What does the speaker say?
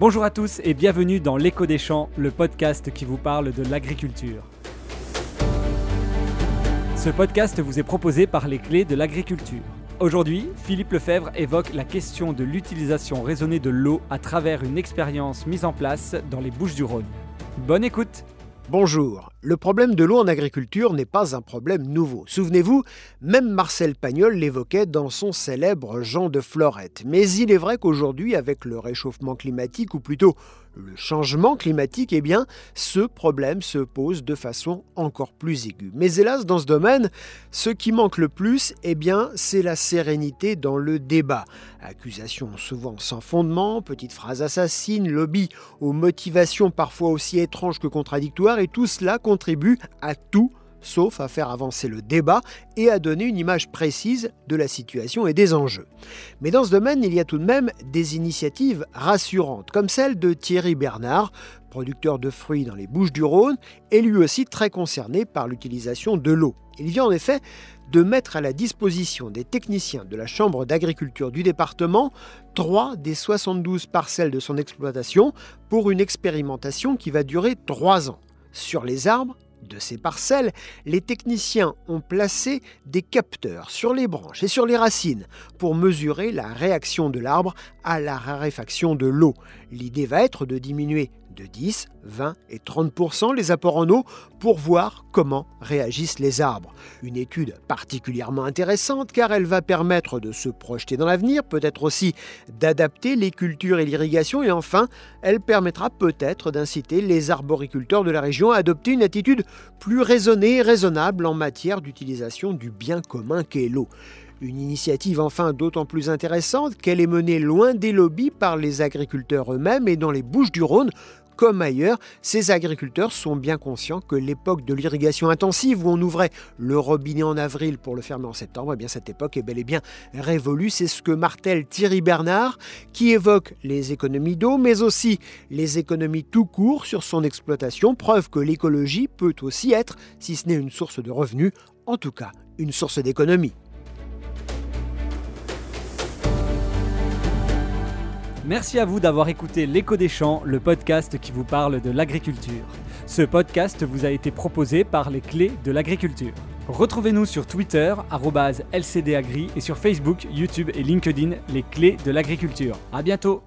Bonjour à tous et bienvenue dans L'écho des champs, le podcast qui vous parle de l'agriculture. Ce podcast vous est proposé par les clés de l'agriculture. Aujourd'hui, Philippe Lefebvre évoque la question de l'utilisation raisonnée de l'eau à travers une expérience mise en place dans les Bouches du Rhône. Bonne écoute Bonjour. Le problème de l'eau en agriculture n'est pas un problème nouveau. Souvenez-vous, même Marcel Pagnol l'évoquait dans son célèbre Jean de Florette. Mais il est vrai qu'aujourd'hui, avec le réchauffement climatique, ou plutôt le changement climatique, eh bien, ce problème se pose de façon encore plus aiguë. Mais hélas, dans ce domaine, ce qui manque le plus, eh bien, c'est la sérénité dans le débat. Accusations souvent sans fondement, petites phrases assassines, lobby aux motivations parfois aussi étranges que contradictoires, et tout cela contribue à tout sauf à faire avancer le débat et à donner une image précise de la situation et des enjeux. Mais dans ce domaine, il y a tout de même des initiatives rassurantes, comme celle de Thierry Bernard, producteur de fruits dans les Bouches du Rhône, et lui aussi très concerné par l'utilisation de l'eau. Il vient en effet de mettre à la disposition des techniciens de la Chambre d'agriculture du département trois des 72 parcelles de son exploitation pour une expérimentation qui va durer trois ans. Sur les arbres, de ces parcelles, les techniciens ont placé des capteurs sur les branches et sur les racines pour mesurer la réaction de l'arbre à la raréfaction de l'eau. L'idée va être de diminuer de 10, 20 et 30% les apports en eau pour voir comment réagissent les arbres. Une étude particulièrement intéressante car elle va permettre de se projeter dans l'avenir, peut-être aussi d'adapter les cultures et l'irrigation et enfin, elle permettra peut-être d'inciter les arboriculteurs de la région à adopter une attitude plus raisonnée et raisonnable en matière d'utilisation du bien commun qu'est l'eau. Une initiative enfin d'autant plus intéressante qu'elle est menée loin des lobbies par les agriculteurs eux-mêmes et dans les Bouches du Rhône, comme ailleurs, ces agriculteurs sont bien conscients que l'époque de l'irrigation intensive, où on ouvrait le robinet en avril pour le fermer en septembre, eh bien cette époque est bel et bien révolue. C'est ce que martèle Thierry Bernard, qui évoque les économies d'eau, mais aussi les économies tout court sur son exploitation, preuve que l'écologie peut aussi être, si ce n'est une source de revenus, en tout cas une source d'économie. Merci à vous d'avoir écouté L'écho des champs, le podcast qui vous parle de l'agriculture. Ce podcast vous a été proposé par les clés de l'agriculture. Retrouvez-nous sur Twitter, lcdagri, et sur Facebook, YouTube et LinkedIn, les clés de l'agriculture. À bientôt!